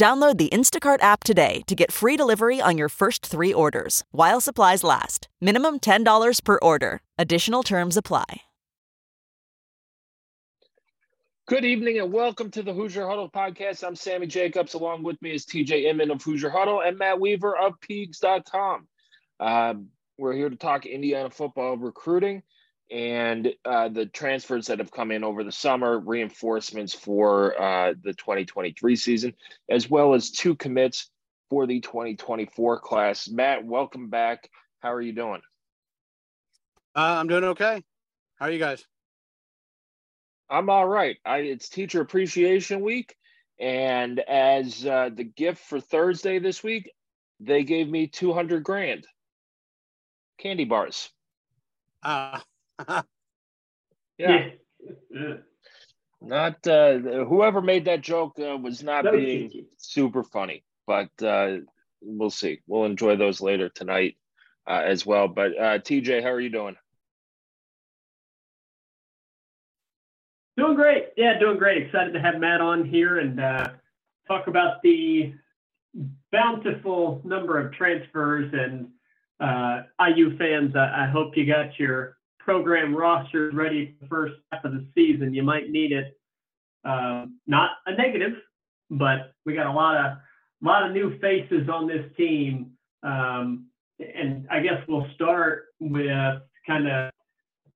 Download the Instacart app today to get free delivery on your first three orders while supplies last. Minimum $10 per order. Additional terms apply. Good evening and welcome to the Hoosier Huddle podcast. I'm Sammy Jacobs. Along with me is TJ Inman of Hoosier Huddle and Matt Weaver of Peegs.com. Um, we're here to talk Indiana football recruiting and uh, the transfers that have come in over the summer, reinforcements for uh, the 2023 season, as well as two commits for the 2024 class. Matt, welcome back. How are you doing? Uh, I'm doing okay. How are you guys? I'm all right. I, it's Teacher Appreciation Week, and as uh, the gift for Thursday this week, they gave me 200 grand candy bars. Uh, yeah. Not uh, whoever made that joke uh, was not That being cheeky. super funny, but uh, we'll see. We'll enjoy those later tonight uh, as well. But uh, TJ, how are you doing? Doing great. Yeah, doing great. Excited to have Matt on here and uh, talk about the bountiful number of transfers. And uh, IU fans, I, I hope you got your program rosters ready for the first half of the season. You might need it. Um, not a negative, but we got a lot of lot of new faces on this team. Um, and I guess we'll start with kind of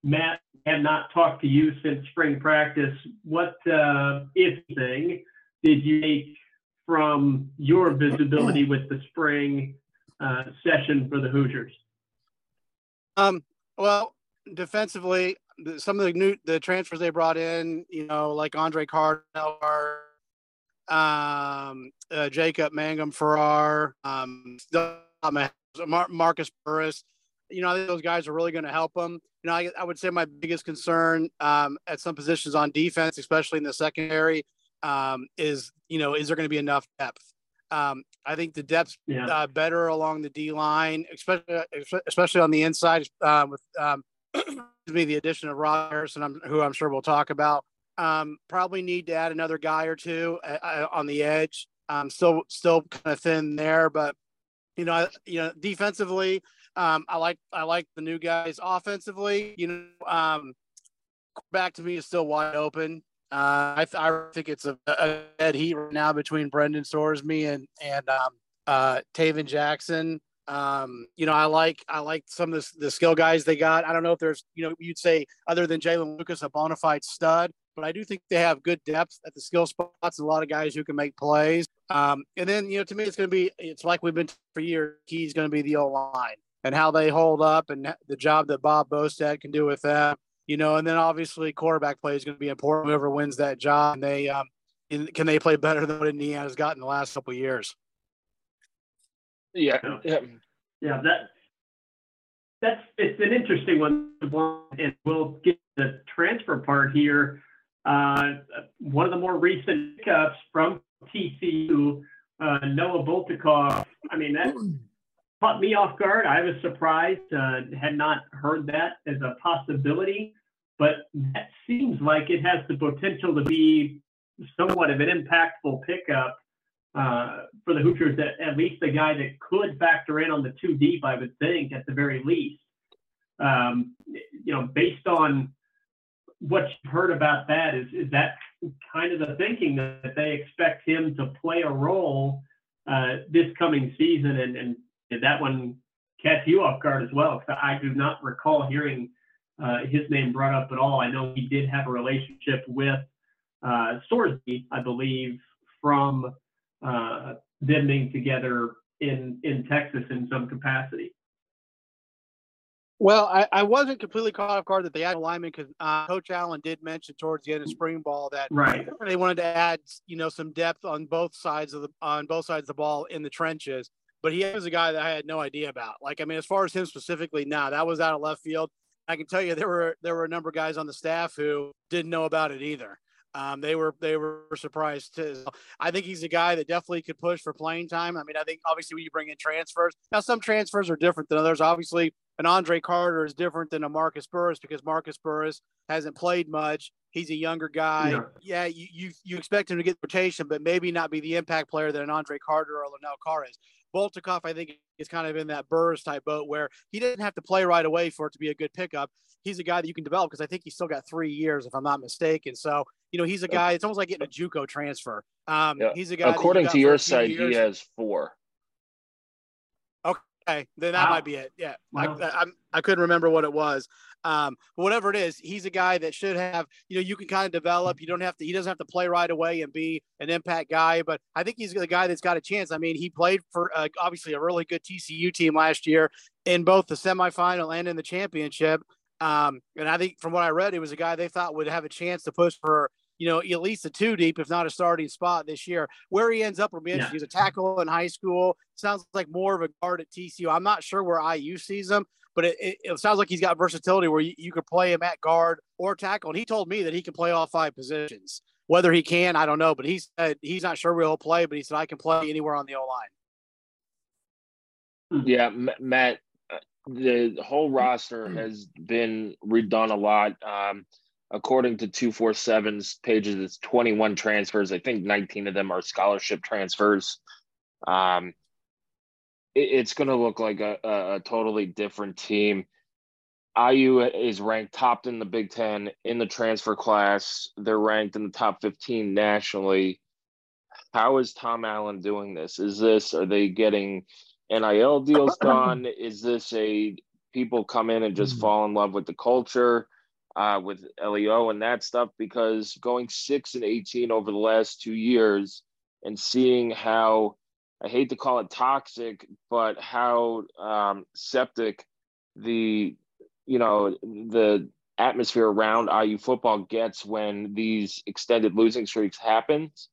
Matt have not talked to you since spring practice. What, uh, if anything, did you take from your visibility with the spring uh, session for the Hoosiers? um, well, defensively, the, some of the new the transfers they brought in, you know, like Andre Cardinal um, uh, Jacob Mangum Farrar, um, Marcus Burris. You know, I think those guys are really going to help them. You know, I, I would say my biggest concern um, at some positions on defense, especially in the secondary, um, is you know, is there going to be enough depth? Um, I think the depth's Yeah. uh, better along the D line, especially especially on the inside uh, with um, me the addition of Rob Harrison, who I'm sure we'll talk about. Um, probably need to add another guy or two uh, uh, on the edge. Um, still still kind of thin there, but you know, I, you know, defensively, um, I like I like the new guys. Offensively, you know, um, back to me is still wide open. Uh, I, th- I think it's a, a dead heat right now between Brendan Sorsby and and um, uh, Tayven Jackson. Um, you know, I like I like some of the, the skill guys they got. I don't know if there's you know you'd say other than Jaylin Lucas a bona fide stud, but I do think they have good depth at the skill spots. A lot of guys who can make plays. Um, and then you know to me it's going to be it's like we've been for years. He's going to be the O line and how they hold up and the job that Bob Bostad can do with them. You know, and then obviously quarterback play is going to be important. Whoever wins that job, and they um, can they play better than what Indiana's got in the last couple of years? Yeah, Yeah. yeah. Yeah, that that's it's an interesting one, and we'll get the transfer part here. Uh, one of the more recent pickups from TCU, uh, Noah Bolticoff. I mean, that caught me off guard. I was surprised, uh, had not heard that as a possibility, but that seems like it has the potential to be somewhat of an impactful pickup uh, for the Hoosiers, at, at least the guy that could factor in on the two deep, I would think, at the very least. Um, you know, based on what you've heard about that, is is that kind of the thinking that they expect him to play a role uh, this coming season? And, and did that one catch you off guard as well? 'Cause I do not recall hearing uh, his name brought up at all. I know he did have a relationship with uh, Sorsby, I believe, from uh, them being together in in Texas in some capacity. Well, I, I wasn't completely caught off guard that they had a lineman because uh, Coach Allen did mention towards the end of spring ball that Right. they wanted to add, you know, some depth on both sides of the on both sides of the ball in the trenches. but he was a guy that I had no idea about. Like, I mean, as far as him specifically, now nah, that was out of left field. I can tell you there were there were a number of guys on the staff who didn't know about it either. Um, they were they were surprised too. I think he's a guy that definitely could push for playing time. I mean, I think obviously when you bring in transfers, now some transfers are different than others. Obviously, an Andre Carter is different than a Marcus Burris because Marcus Burris hasn't played much. He's a younger guy. Yeah, yeah you, you you expect him to get rotation, but maybe not be the impact player that an Andre Carter or Lionel Carr is. Bolticoff, I think, is kind of in that Burris type boat where he didn't have to play right away for it to be a good pickup. He's a guy that you can develop because I think he's still got three years, if I'm not mistaken. So, you know, he's a guy, it's almost like getting a Juco transfer. Um, yeah. He's a guy. According to your site, years. he has four. Okay, then that wow. might be it. Yeah, wow. I, I, I, couldn't remember what it was. Um, whatever it is, he's a guy that should have. You know, you can kind of develop. You don't have to. He doesn't have to play right away and be an impact guy. But I think he's the guy that's got a chance. I mean, he played for uh, obviously a really good TCU team last year in both the semifinal and in the championship. Um, and I think from what I read, it was a guy they thought would have a chance to push for you know, at least a two deep, if not a starting spot this year. Where he ends up will be interesting. Yeah. He's a tackle in high school. Sounds like more of a guard at TCU. I'm not sure where IU sees him, but it, it, it sounds like he's got versatility where you, you could play him at guard or tackle. And he told me that he can play all five positions. Whether he can, I don't know, but he said he's not sure where he'll play, but he said I can play anywhere on the O line. Hmm. Yeah, Matt, uh, the whole roster has been redone a lot. Um, according to 247's pages, it's 21 transfers. I think 19 of them are scholarship transfers. Um, it, it's going to look like a, a, totally different team. IU is ranked top in the Big Ten in the transfer class. They're ranked in the top 15 nationally. How is Tom Allen doing this? Is this, are they getting NIL deals done? Is this a people come in and just hmm. fall in love with the culture? uh, with LEO and that stuff because going six and 18 over the last two years and seeing how I hate to call it toxic, but how um, septic the you know the atmosphere around IU football gets when these extended losing streaks happens.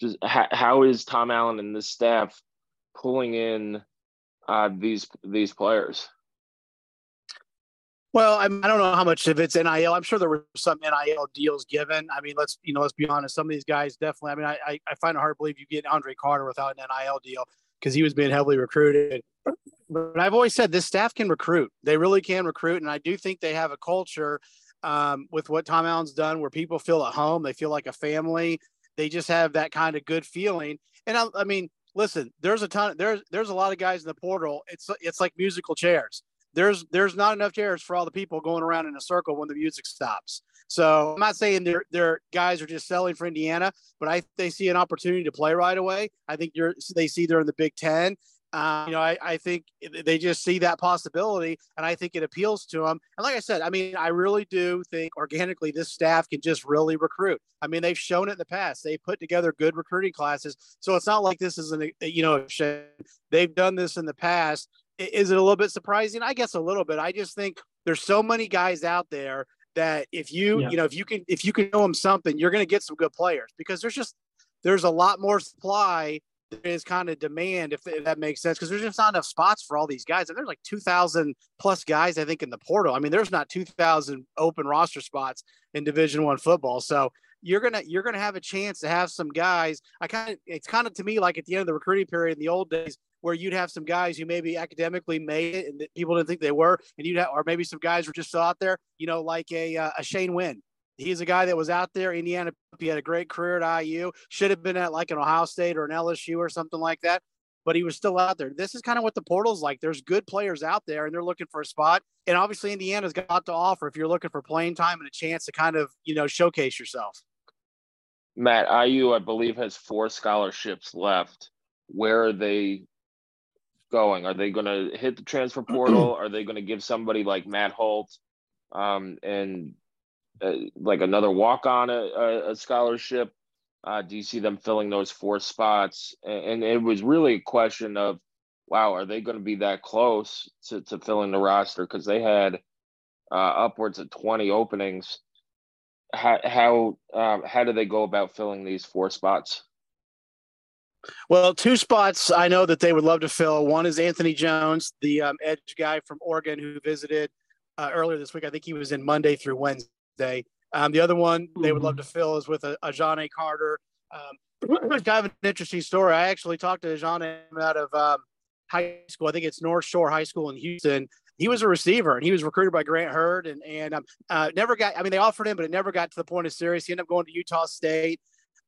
Just ha- how is Tom Allen and the staff pulling in uh, these these players? Well, I, don't know how much of it's NIL. I'm sure there were some NIL deals given. I mean, let's you know, let's be honest. Some of these guys definitely. I mean, I I find it hard to believe you get Andre Carter without an NIL deal because he was being heavily recruited. But I've always said this staff can recruit. They really can recruit, and I do think they have a culture um, with what Tom Allen's done, where people feel at home. They feel like a family. They just have that kind of good feeling. And I, I mean, listen, there's a ton. There's there's a lot of guys in the portal. It's it's like musical chairs there's there's not enough chairs for all the people going around in a circle when the music stops. So I'm not saying their their guys are just selling for Indiana, but I they see an opportunity to play right away. I think you're they see they're in the Big Ten. Uh, you know, I, I think they just see that possibility, and I think it appeals to them. And like I said, I mean, I really do think organically this staff can just really recruit. I mean, they've shown it in the past. They put together good recruiting classes, so it's not like this is an you know they've done this in the past is it a little bit surprising? I guess a little bit. I just think there's so many guys out there that if you, yeah. you know, if you can, if you can know them something, you're going to get some good players because there's just, there's a lot more supply than is kind of demand if, if that makes sense because there's just not enough spots for all these guys and there's like 2000 plus guys i think in the portal i mean there's not 2000 open roster spots in division one football so you're gonna you're gonna have a chance to have some guys i kind of it's kind of to me like at the end of the recruiting period in the old days where you'd have some guys who maybe academically made it and people didn't think they were, and you'd have, or maybe some guys were just out there, you know, like a, uh, a Shane Wynn. He's a guy that was out there. Indiana, he had a great career at IU. Should have been at like an Ohio State or an LSU or something like that, but he was still out there. This is kind of what the portal's like. There's good players out there, and they're looking for a spot. And obviously, Indiana's got to offer if you're looking for playing time and a chance to kind of you know showcase yourself. Matt, IU, I believe, has four scholarships left. Where are they going? Are they going to hit the transfer portal? Are they going to give somebody like Matt Holt um, and uh, like another walk on a, a, scholarship? Uh, do you see them filling those four spots? And, and it was really a question of, wow, are they going to be that close to, to filling the roster? Because they had uh, upwards of 20 openings. How how um, how do they go about filling these four spots? Well, two spots I know that they would love to fill. One is Anthony Jones, the um, edge guy from Oregon who visited uh, earlier this week. I think he was in Monday through Wednesday. Um, the other one they would love mm-hmm. to fill is with a, a John A. Carter. Um, it's kind of an interesting story. I actually talked to John out of um, high school. I think it's North Shore High School in Houston. He was a receiver and he was recruited by Grant Heard and and um, uh, never got. I mean, they offered him, but it never got to the point of serious. He ended up going to Utah State.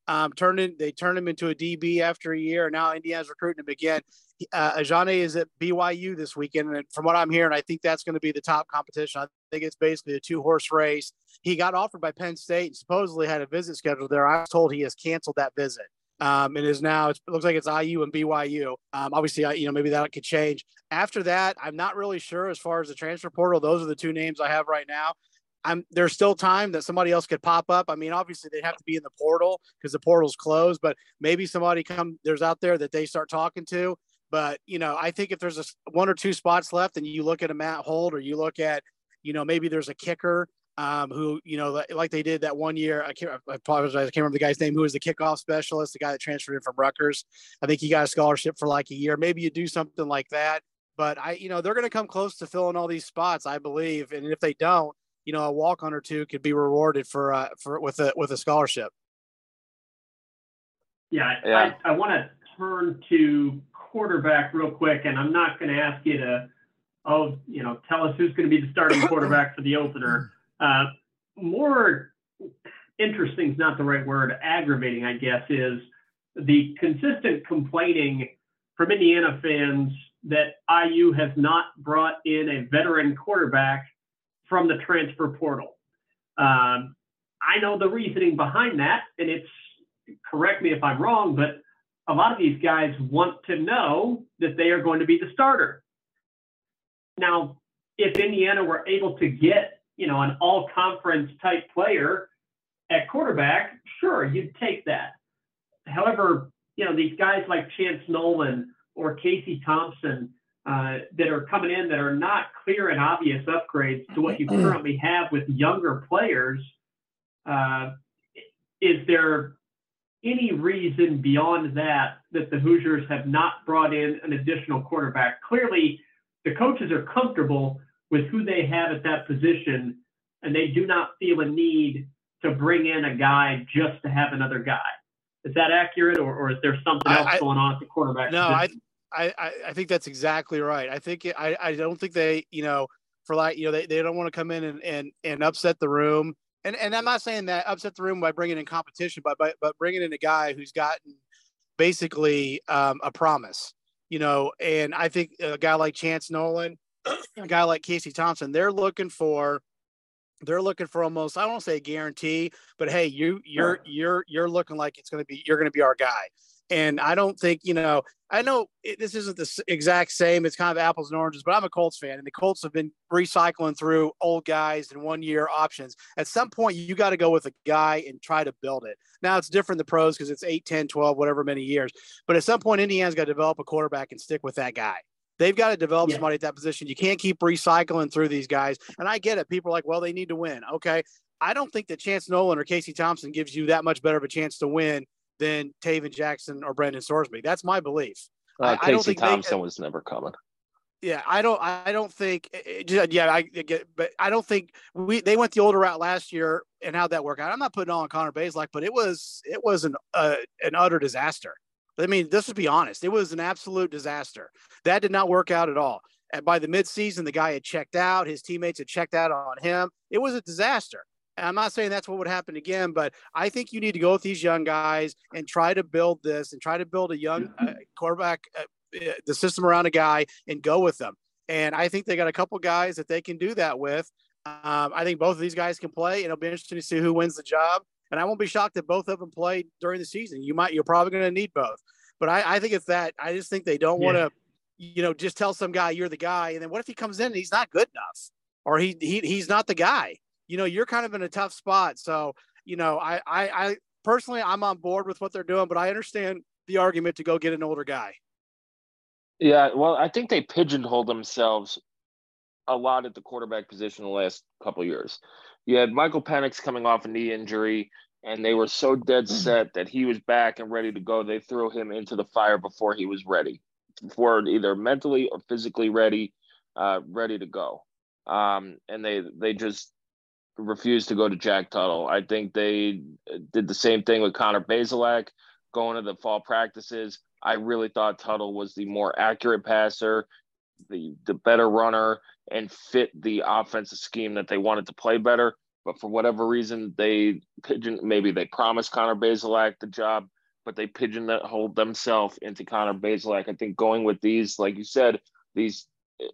Um, turned in, they turned him into a DB after a year. Now Indiana's recruiting him again. Uh, Ajane is at BYU this weekend, and from what I'm hearing, I think that's going to be the top competition. I think it's basically a two horse race. He got offered by Penn State and supposedly had a visit scheduled there. I was told he has canceled that visit. Um, and is now it looks like it's IU and BYU. Um, obviously, you know maybe that could change after that. I'm not really sure as far as the transfer portal. Those are the two names I have right now. I'm there's still time that somebody else could pop up. I mean, obviously they'd have to be in the portal because the portal's closed, but maybe somebody come there's out there that they start talking to. But you know, I think if there's a one or two spots left, and you look at a Matt Holt, or you look at, you know, maybe there's a kicker um, who you know like they did that one year. I can't. I apologize. I can't remember the guy's name. Who was the kickoff specialist? The guy that transferred in from Rutgers. I think he got a scholarship for like a year. Maybe you do something like that. But I, you know, they're going to come close to filling all these spots, I believe. And if they don't, you know a walk on or two could be rewarded for uh, for with a with a scholarship. Yeah, yeah. I, I want to turn to quarterback real quick, and I'm not going to ask you to oh you know tell us who's going to be the starting quarterback for the opener. Uh, more interesting is not the right word. Aggravating, I guess, is the consistent complaining from Indiana fans that IU has not brought in a veteran quarterback from the transfer portal. Um, I know the reasoning behind that, and it's correct me if I'm wrong, but a lot of these guys want to know that they are going to be the starter. Now, if Indiana were able to get, you know, an all conference type player at quarterback, sure, you'd take that. However, you know, these guys like Chance Nolan or Casey Thompson, uh, that are coming in that are not clear and obvious upgrades to what you currently have with younger players. Uh, is there any reason beyond that that the Hoosiers have not brought in an additional quarterback? Clearly, the coaches are comfortable with who they have at that position, and they do not feel a need to bring in a guy just to have another guy. Is that accurate, or, or is there something else I, going on at the quarterback? No, position? I I, I think that's exactly right. I think it, I, I don't think they, you know, for like, you know, they, they don't want to come in and, and, and upset the room. And, and I'm not saying that upset the room by bringing in competition, but, but, but bringing in a guy who's gotten basically um, a promise, you know, and I think a guy like Chance Nolan, a guy like Casey Thompson, they're looking for, they're looking for almost, I don't say guarantee, but Hey, you, you're, you're, you're looking like it's going to be, you're going to be our guy. And I don't think, you know, I know it, this isn't the exact same. It's kind of apples and oranges, but I'm a Colts fan, and the Colts have been recycling through old guys and one year options. At some point, you got to go with a guy and try to build it. Now, it's different the pros because it's 8, 10, 12, whatever many years. But at some point, Indiana's got to develop a quarterback and stick with that guy. They've got to develop yeah. somebody at that position. You can't keep recycling through these guys. And I get it. People are like, well, they need to win. Okay. I don't think that Chance Nolan or Casey Thompson gives you that much better of a chance to win than Tayven Jackson or Brendan Sorsby. That's my belief. Uh, I, Casey I don't think Thompson they, was never coming. Yeah, I don't. I don't think. Yeah, I get, but I don't think we. They went the older route last year, and how'd that work out? I'm not putting on Connor Bazelak, but it was it was an uh, an utter disaster. I mean, let's just be honest. It was an absolute disaster. That did not work out at all. And by the midseason, the guy had checked out. His teammates had checked out on him. It was a disaster. And I'm not saying that's what would happen again, but I think you need to go with these young guys and try to build this and try to build a young uh, quarterback, uh, uh, the system around a guy and go with them. And I think they got a couple guys that they can do that with. Um, I think both of these guys can play, and it'll be interesting to see who wins the job. And I won't be shocked if both of them play during the season. You might, you're probably going to need both. But I, I, think it's that. I just think they don't yeah. want to, you know, just tell some guy you're the guy, and then what if he comes in and he's not good enough, or he, he he's not the guy? you know, you're kind of in a tough spot. So, you know, I, I, I personally, I'm on board with what they're doing, but I understand the argument to go get an older guy. Yeah, well, I think they pigeonholed themselves a lot at the quarterback position the last couple years. You had Michael Penix coming off a knee injury. and they were so dead set that he was back and ready to go. They threw him into the fire before he was ready, before either mentally or physically ready, uh, ready to go. Um, and they they just refused to go to Jack Tuttle. I think they did the same thing with Connor Bazelak going to the fall practices. I really thought Tuttle was the more accurate passer, the the better runner, and fit the offensive scheme that they wanted to play better. But for whatever reason, they pigeon maybe they promised Connor Bazelak the job, but they pigeonholed themselves into Connor Bazelak. I think going with these, like you said, these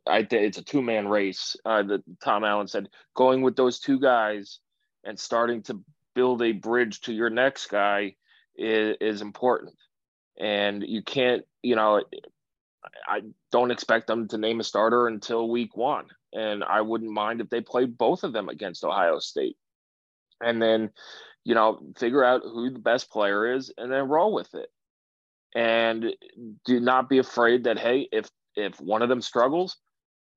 I it's a two man race. Uh, that Tom Allen said going with those two guys and starting to build a bridge to your next guy is, is important. And you can't, you know, I don't expect them to name a starter until week one. And I wouldn't mind if they play both of them against Ohio State. And then, you know, figure out who the best player is and then roll with it. And do not be afraid that, hey, if if one of them struggles,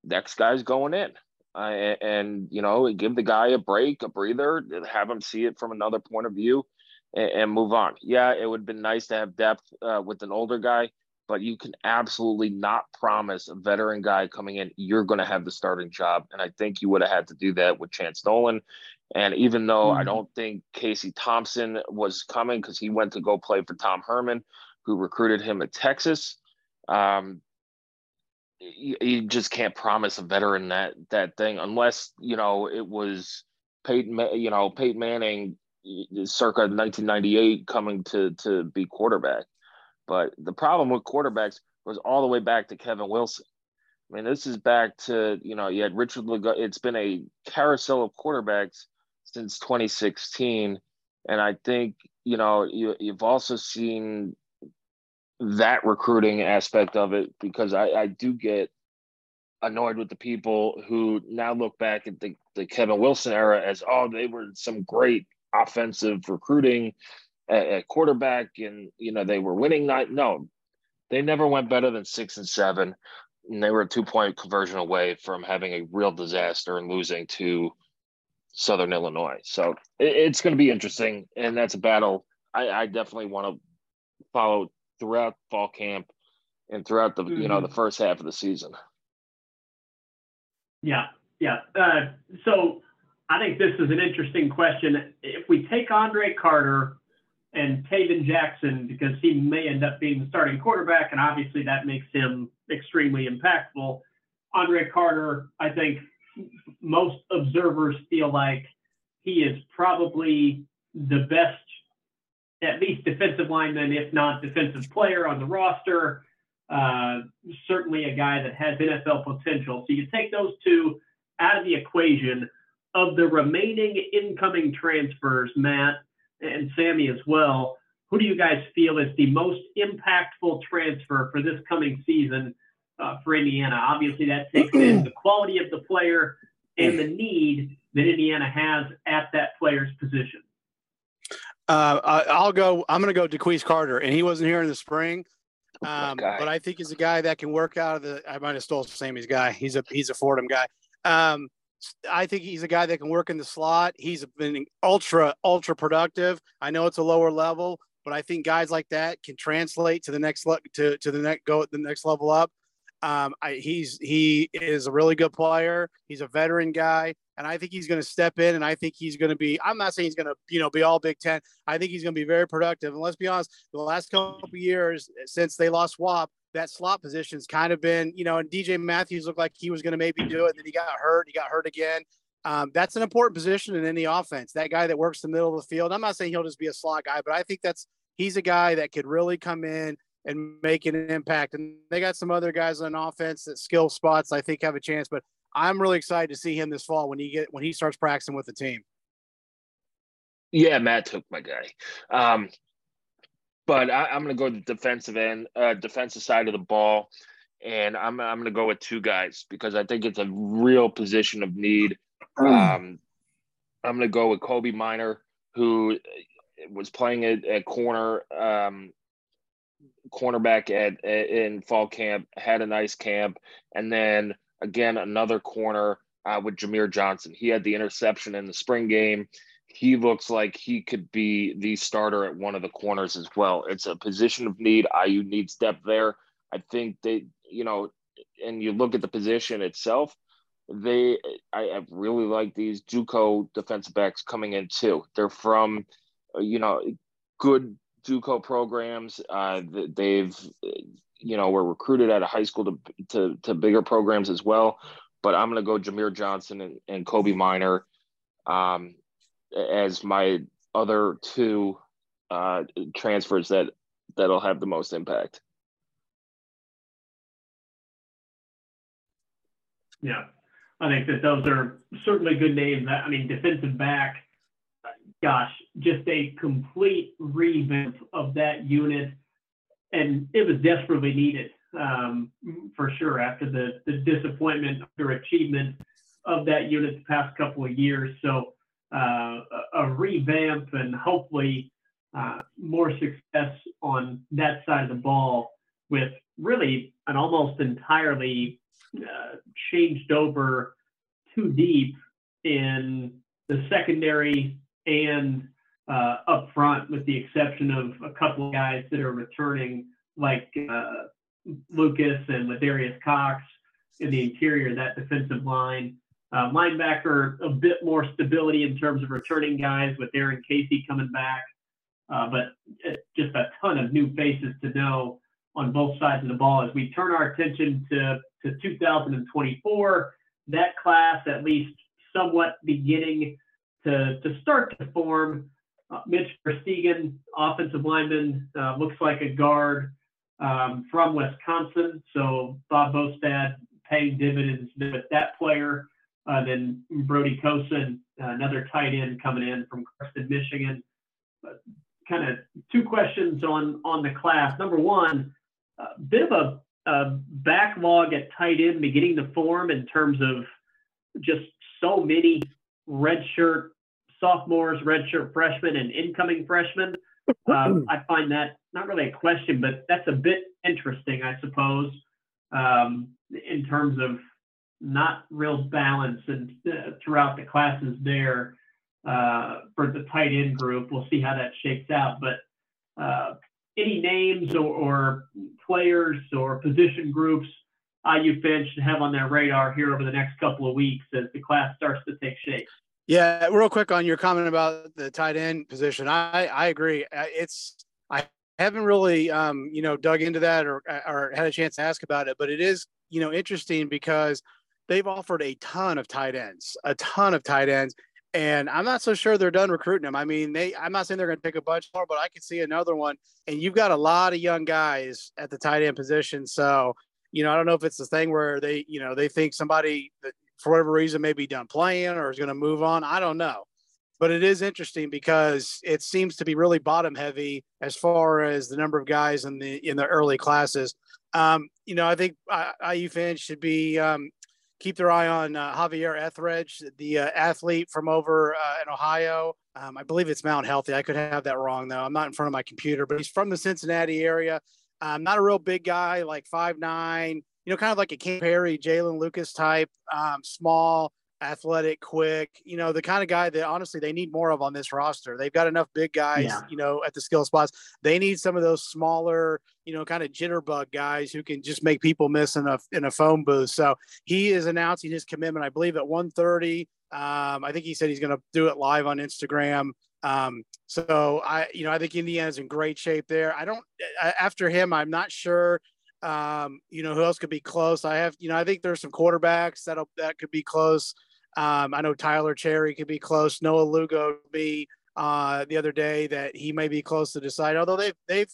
next guy's going in. Uh, and, you know, give the guy a break, a breather, have him see it from another point of view and, and move on. Yeah, it would have been nice to have depth uh, with an older guy, but you can absolutely not promise a veteran guy coming in, you're going to have the starting job. And I think you would have had to do that with Chance Nolan. And even though mm-hmm. I don't think Casey Thompson was coming because he went to go play for Tom Herman, who recruited him at Texas, um, you, you, just can't promise a veteran that that thing unless you know it was Peyton, you know Peyton Manning, circa 1998, coming to to be quarterback. But the problem with quarterbacks was all the way back to Kevin Wilson. I mean, this is back to, you know, you had Richard Leg- It's been a carousel of quarterbacks since 2016. And I think, you know, you, you've also seen that recruiting aspect of it because I, I do get annoyed with the people who now look back at the, the Kevin Wilson era as, oh, they were some great offensive recruiting at, at quarterback, and you know they were winning night. No, they never went better than six and seven, and they were a two point conversion away from having a real disaster and losing to Southern Illinois. So it, it's going to be interesting, and that's a battle I, I definitely want to follow throughout fall camp and throughout the mm-hmm. you know the mm-hmm. first half of the season. Yeah, yeah. Uh, so I think this is an interesting question. If we take Andre Carter and Tayven Jackson because he may end up being the starting quarterback, and obviously that makes him extremely impactful. Andre Carter, I think most observers feel like he is probably the best, at least defensive lineman, if not defensive player on the roster. Uh, certainly a guy that has NFL potential. So you take those two out of the equation. Of the remaining incoming transfers, Matt, and Sammy as well. Who do you guys feel is the most impactful transfer for this coming season uh, for Indiana? Obviously, that takes in the quality of the player and the need that Indiana has at that player's position. Uh, I'll go. I'm going to go DeQuece Carter, and he wasn't here in the spring, oh um, but I think he's a guy that can work out of the. I might have stole Sammy's guy. He's a he's a Fordham guy. Um, I think he's a guy that can work in the slot. He's been ultra, ultra productive. I know it's a lower level, but I think guys like that can translate to the next le- to to the next go the next level up. Um, I, he's he is a really good player. He's a veteran guy, and I think he's going to step in. And I think he's going to be. I'm not saying he's going to you know be all Big Ten. I think he's going to be very productive. And let's be honest, the last couple of years since they lost Swap, that slot position's kind of been, you know, and DJ Matthews looked like he was going to maybe do it. Then he got hurt. He got hurt again. Um, that's an important position in any offense. That guy that works the middle of the field. I'm not saying he'll just be a slot guy, but I think that's he's a guy that could really come in and make an impact. And they got some other guys on offense that skill spots I think have a chance. But I'm really excited to see him this fall when he get when he starts practicing with the team. Yeah, Matt took my guy. Um, but I, am going to go to the defensive end, uh, defensive side of the ball, and I'm I'm going to go with two guys because I think it's a real position of need. Hmm. Um, I'm going to go with Kobee Minor, who was playing at, at corner um, cornerback at, at, in fall camp, had a nice camp, and then again another corner uh, with Jamier Johnson. He had the interception in the spring game he looks like he could be the starter at one of the corners as well. It's a position of need. IU needs depth there. I think they, you know, and you look at the position itself, they, I, I really like these JUCO defensive backs coming in too. They're from, you know, good JUCO programs. Uh, they've, you know, were recruited out of high school to, to, to bigger programs as well. But I'm going to go Jamier Johnson and, and Kobee Minor. Um, as my other two uh, transfers that that'll have the most impact. Yeah, I think that those are certainly good names. I mean, defensive back, gosh, just a complete revamp of that unit, and it was desperately needed um, for sure after the the disappointment, or achievement of that unit the past couple of years. So uh, a revamp and hopefully uh, more success on that side of the ball with really an almost entirely uh, changed over too deep in the secondary and uh, up front, with the exception of a couple of guys that are returning, like uh, Lucas and Ladarius Cox in the interior of that defensive line. Uh, linebacker, a bit more stability in terms of returning guys with Aaron Casey coming back, uh, but just a ton of new faces to know on both sides of the ball. As we turn our attention to, to 2024, that class at least somewhat beginning to, to start to form. Uh, Mitch Verstegen, offensive lineman, uh, looks like a guard um, from Wisconsin. So Bob Bostad paying dividends with that player. Uh, then Brody Kosen, uh, another tight end coming in from Creston, Michigan. Uh, kind of two questions on on the class. Number one, a bit of a, a backlog at tight end beginning to form in terms of just so many redshirt sophomores, redshirt freshmen, and incoming freshmen. Um, I find that not really a question, but that's a bit interesting, I suppose, um, in terms of not real balance and uh, throughout the classes there uh, for the tight end group. We'll see how that shakes out. But uh, any names or, or, players or position groups IU fans should have on their radar here over the next couple of weeks as the class starts to take shape. Yeah, real quick on your comment about the tight end position. I I agree. It's I haven't really um, you know dug into that or or had a chance to ask about it, but it is you know interesting because they've offered a ton of tight ends, a ton of tight ends. And I'm not so sure they're done recruiting them. I mean, they I'm not saying they're going to take a bunch more, but I could see another one. And you've got a lot of young guys at the tight end position. So, you know, I don't know if it's the thing where they, you know, they think somebody that for whatever reason may be done playing or is going to move on. I don't know. But it is interesting because it seems to be really bottom heavy as far as the number of guys in the in the early classes. Um, you know, I think IU fans should be um, keep their eye on uh, Javier Etheridge, the uh, athlete from over uh, in Ohio. Um, I believe it's Mount Healthy. I could have that wrong though. I'm not in front of my computer, but he's from the Cincinnati area. Um, not a real big guy, like five nine. You know, kind of like a Cam Perry, Jaylin Lucas type, um, small, athletic, quick. You know, the kind of guy that honestly they need more of on this roster. They've got enough big guys, yeah. you know, at the skill spots. They need some of those smaller, you know, kind of jitterbug guys who can just make people miss in a in a phone booth. So he is announcing his commitment, I believe, at 1:30. Um, I think he said he's going to do it live on Instagram. Um, so I, you know, I think Indiana's in great shape there. I don't after him, I'm not sure. Um, you know, who else could be close? I have, you know, I think there's some quarterbacks that'll that could be close. Um, I know Tyler Cherry could be close. Noah Lugo be uh, the other day that he may be close to decide. Although they've they've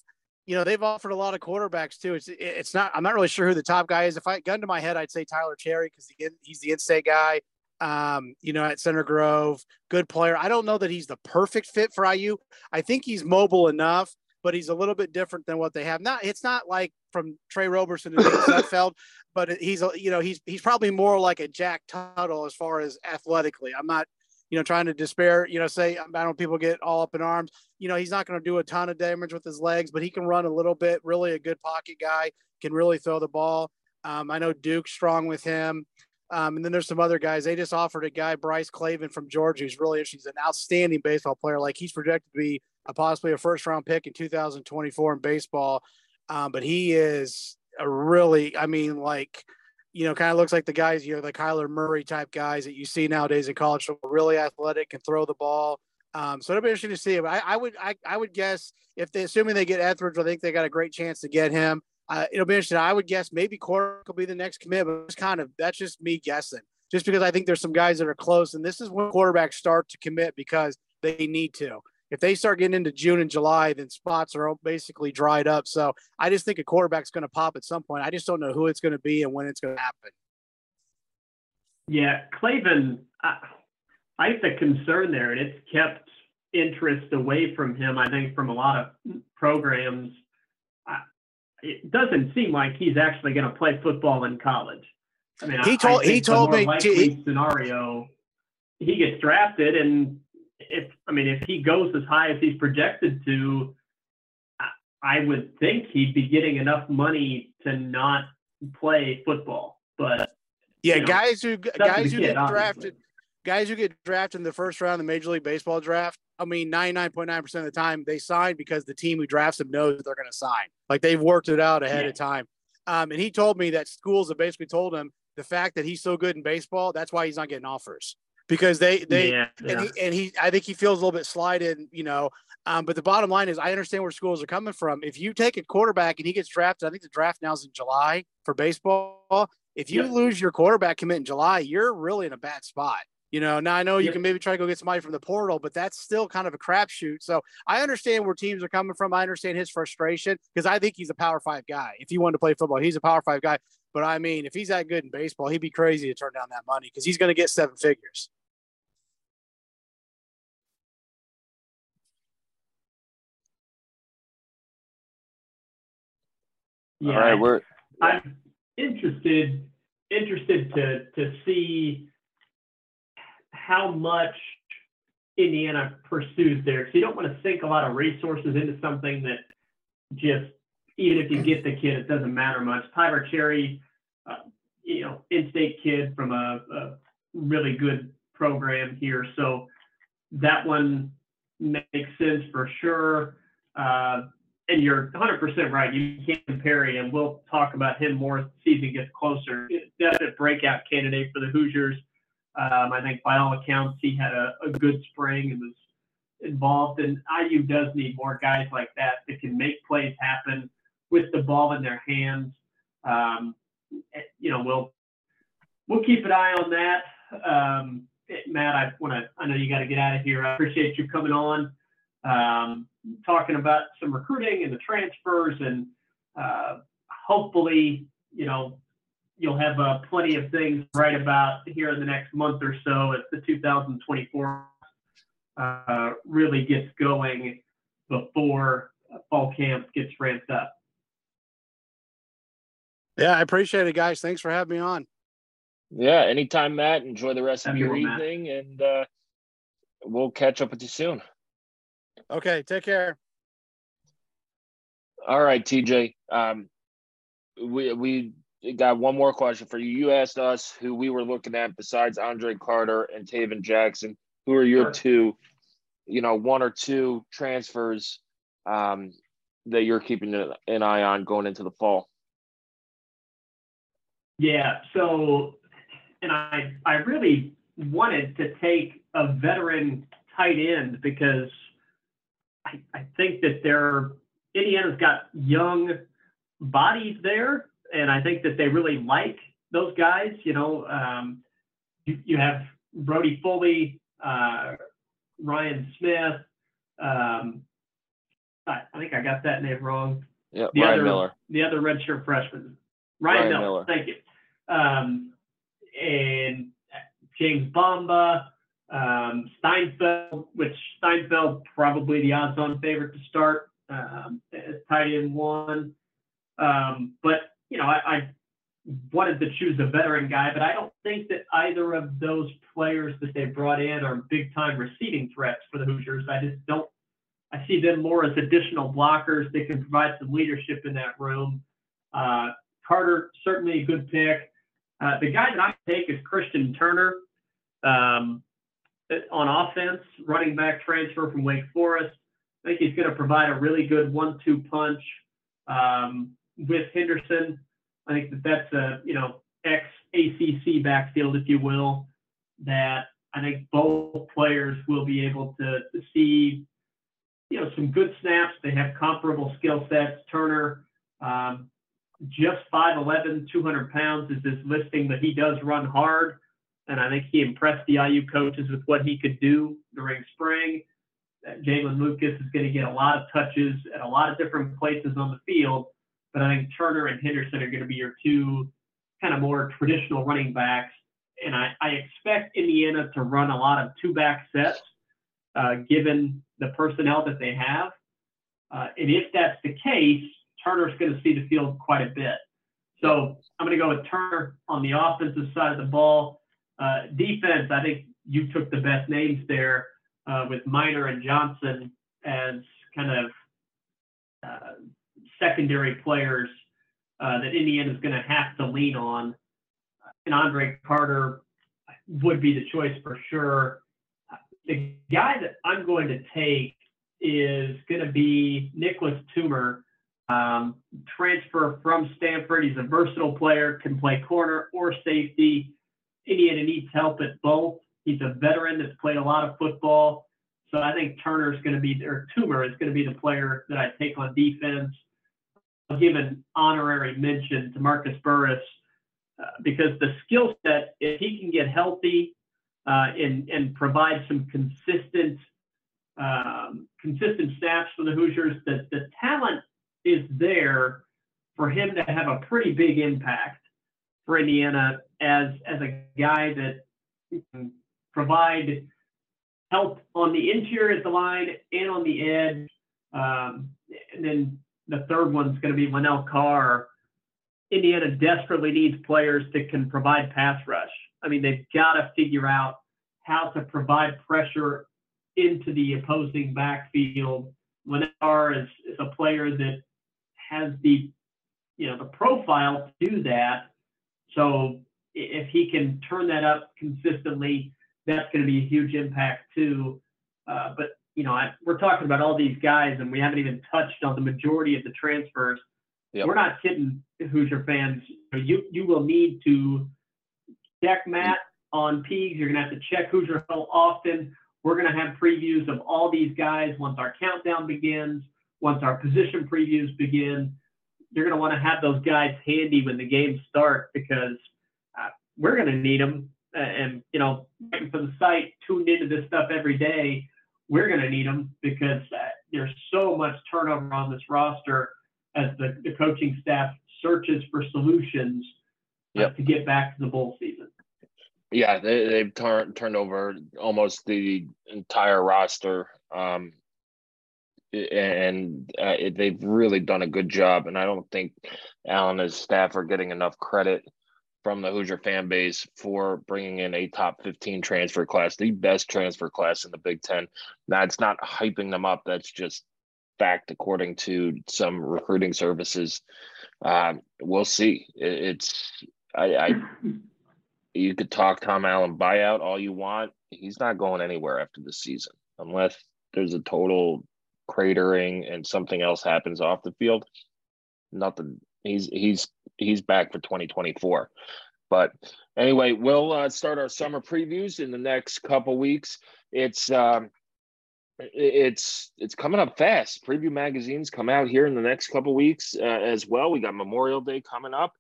you know they've offered a lot of quarterbacks too. It's it's not. I'm not really sure who the top guy is. If I gun to my head, I'd say Tyler Cherry because he's the in-state guy. Um, you know, at Center Grove, good player. I don't know that he's the perfect fit for IU. I think he's mobile enough, but he's a little bit different than what they have. Not it's not like from Tre Roberson to Sudfeld, but he's you know he's he's probably more like a Jack Tuttle as far as athletically. I'm not you know trying to despair. You know, say I don't know people get all up in arms. You know, he's not going to do a ton of damage with his legs, but he can run a little bit. Really a good pocket guy. Can really throw the ball. Um, I know Duke's strong with him. Um, and then there's some other guys. They just offered a guy, Bryce Clavon from Georgia, who's really. He's an outstanding baseball player. Like he's projected to be possibly a first round pick in 2024 in baseball. Um, but he is a really, I mean, like, you know, kind of looks like the guys, you know, the Kyler Murray type guys that you see nowadays in college, really athletic, can throw the ball. Um, so it'll be interesting to see. I, I would, I, I would guess if they, assuming they get Etheridge, I think they got a great chance to get him. Uh, it'll be interesting. I would guess maybe Cork will be the next commit, but it's kind of that's just me guessing. Just because I think there's some guys that are close, and this is when quarterbacks start to commit because they need to. If they start getting into June and July, then spots are basically dried up. So I just think a quarterback's going to pop at some point. I just don't know who it's going to be and when it's going to happen. Yeah, Clavon, I, I have the concern there, and it's kept interest away from him. I think from a lot of programs it doesn't seem like he's actually going to play football in college. I mean, he told he told me he, scenario he gets drafted, and if I mean if he goes as high as he's projected to, I would think he'd be getting enough money to not play football. But yeah, you know, guys who guys who get drafted, guys who get drafted in the first round of the Major League Baseball draft, I mean, 99.9% of the time they sign because the team who drafts them knows they're going to sign. Like they've worked it out ahead yeah. of time. Um, and he told me that schools have basically told him the fact that he's so good in baseball, that's why he's not getting offers because they, they, yeah, and, yeah. He, and he, I think he feels a little bit slighted, you know. Um, but the bottom line is, I understand where schools are coming from. If you take a quarterback and he gets drafted, I think the draft now is in July for baseball. If you lose your quarterback commit in July, you're really in a bad spot. You know, now I know you can maybe try to go get somebody from the portal, but that's still kind of a crapshoot. So I understand where teams are coming from. I understand his frustration because I think he's a power five guy. If he wanted to play football, he's a power five guy. But I mean, if he's that good in baseball, he'd be crazy to turn down that money because he's going to get seven figures. Yeah, All right, we're I'm interested interested to to see how much Indiana pursues there. Because you don't want to sink a lot of resources into something that just, even if you get the kid, it doesn't matter much. Tyler Cherry, uh, you know, in-state kid from a, a really good program here. So that one makes sense for sure. Uh, and you're 100% right. You can't compare him. We'll talk about him more as the season gets closer. Definite breakout candidate for the Hoosiers. Um, I think by all accounts he had a, a good spring and was involved. And IU does need more guys like that that can make plays happen with the ball in their hands. Um, eh, you know, we'll we'll keep an eye on that. Um, Matt, I want to. I know you got to get out of here. I appreciate you coming on, um, talking about some recruiting and the transfers, and uh, hopefully, you know, you'll have uh, plenty of things right about here in the next month or so as the 2024 uh, really gets going before fall camp gets ramped up. Yeah, I appreciate it, guys. Thanks for having me on. Yeah, anytime, Matt. Enjoy the rest Have of your evening, Matt. and uh, we'll catch up with you soon. Okay, take care. All right, TJ. Um, we we got one more question for you. You asked us who we were looking at besides Andre Carter and Tayven Jackson. Who are your sure. two, you know, one or two transfers um, that you're keeping an eye on going into the fall? Yeah. So, and I I really wanted to take a veteran tight end because I, I think that they're Indiana's got young bodies there and I think that they really like those guys. You know, um, you, you have Brody Foley, uh, Ryan Smith. Um, I, I, think I got that name wrong. Yeah, the Ryan other, Miller. The other redshirt freshman, Ryan, Ryan Miller, Miller. Thank you. Um, and James Bomba, um, Steinfeld, which Steinfeld probably the odds-on favorite to start um, as tight end one. Um, but you know, I, I wanted to choose a veteran guy, but I don't think that either of those players that they brought in are big time receiving threats for the Hoosiers. I just don't. I see them more as additional blockers that can provide some leadership in that room. Uh, Carter certainly a good pick. Uh, the guy that I take is Christian Turner um, on offense, running back transfer from Wake Forest. I think he's going to provide a really good one-two punch um, with Henderson. I think that that's a you know ex ACC backfield, if you will, that I think both players will be able to, to see you know some good snaps. They have comparable skill sets. Turner, um, just 5'11", 200 pounds is his listing, but he does run hard. And I think he impressed the IU coaches with what he could do during spring. Jaylin Lucas is going to get a lot of touches at a lot of different places on the field. But I think Turner and Henderson are going to be your two kind of more traditional running backs. And I, I expect Indiana to run a lot of two back sets, uh, given the personnel that they have. Uh, and if that's the case, Turner's going to see the field quite a bit. So I'm going to go with Turner on the offensive side of the ball. Uh, defense, I think you took the best names there uh, with Minor and Johnson as kind of uh, secondary players uh, that Indiana is going to have to lean on. And Andre Carter would be the choice for sure. The guy that I'm going to take is going to be Nicholas Toomer, um, transfer from Stanford. He's a versatile player, can play corner or safety. Indiana needs help at both. He's a veteran that's played a lot of football. So I think Turner is going to be, or Toomer is going to be the player that I take on defense. I'll give an honorary mention to Marcus Burris uh, because the skill set, if he can get healthy uh, and, and provide some consistent um, consistent snaps for the Hoosiers, the, the talent is there for him to have a pretty big impact for Indiana as as a guy that can provide help on the interior of the line and on the edge. Um, and then the third one's going to be Lanell Carr. Indiana desperately needs players that can provide pass rush. I mean, they've got to figure out how to provide pressure into the opposing backfield. Carr is, is a player that has the, you know, the profile to do that. So if he can turn that up consistently, that's going to be a huge impact too. Uh, but you know, I, we're talking about all these guys, and we haven't even touched on the majority of the transfers. Yep. We're not kidding, Hoosier fans. You you will need to check Matt on Peegs. You're gonna have to check Hoosier Huddle often. We're gonna have previews of all these guys once our countdown begins, once our position previews begin. You're gonna want to have those guys handy when the games start because uh, we're gonna need them and you know, waiting for the site, tuned into this stuff every day, we're going to need them because uh, there's so much turnover on this roster as the, the coaching staff searches for solutions uh, yep. to get back to the bowl season. Yeah, they, they've turned turned over almost the entire roster, um, and uh, it, they've really done a good job. And I don't think Allen and his staff are getting enough credit from the Hoosier fan base for bringing in a top 15 transfer class, the best transfer class in the Big Ten. Now, it's not hyping them up. That's just fact, according to some recruiting services. Um, we'll see. It's, I, I, you could talk Tom Allen buyout all you want. He's not going anywhere after the season unless there's a total cratering and something else happens off the field. Nothing. He's he's he's back for 2024. But anyway, we'll uh, start our summer previews in the next couple weeks. It's um, it's it's coming up fast. Preview magazines come out here in the next couple weeks uh, as well. We got Memorial Day coming up,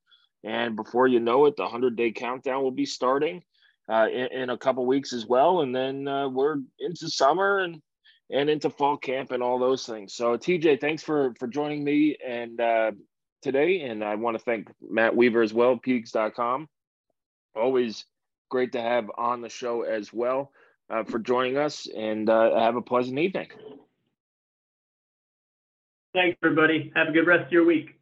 and before you know it, the hundred day countdown will be starting uh, in, in, a couple weeks as well. And then uh, we're into summer and and into fall camp and all those things. So TJ, thanks for for joining me and uh, today. And I want to thank Matt Weaver as well, Peegs.com. Always great to have on the show as well uh, for joining us and uh, have a pleasant evening. Thanks, everybody. Have a good rest of your week.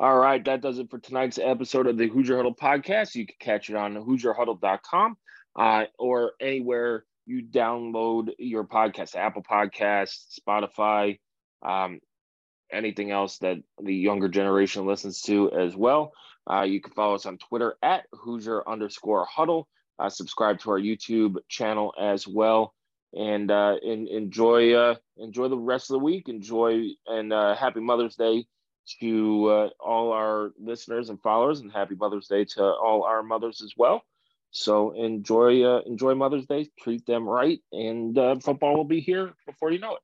All right, that does it for tonight's episode of the Hoosier Huddle podcast. You can catch it on HoosierHuddle.com uh, or anywhere you download your podcast, Apple Podcasts, Spotify, um, anything else that the younger generation listens to as well. Uh, you can follow us on Twitter at Hoosier underscore huddle. Uh, subscribe to our YouTube channel as well, and uh, in, enjoy uh, enjoy the rest of the week. Enjoy and uh, happy Mother's Day to uh, all our listeners and followers, and happy Mother's Day to all our mothers as well. So enjoy uh, enjoy Mother's Day, treat them right, and uh, football will be here before you know it.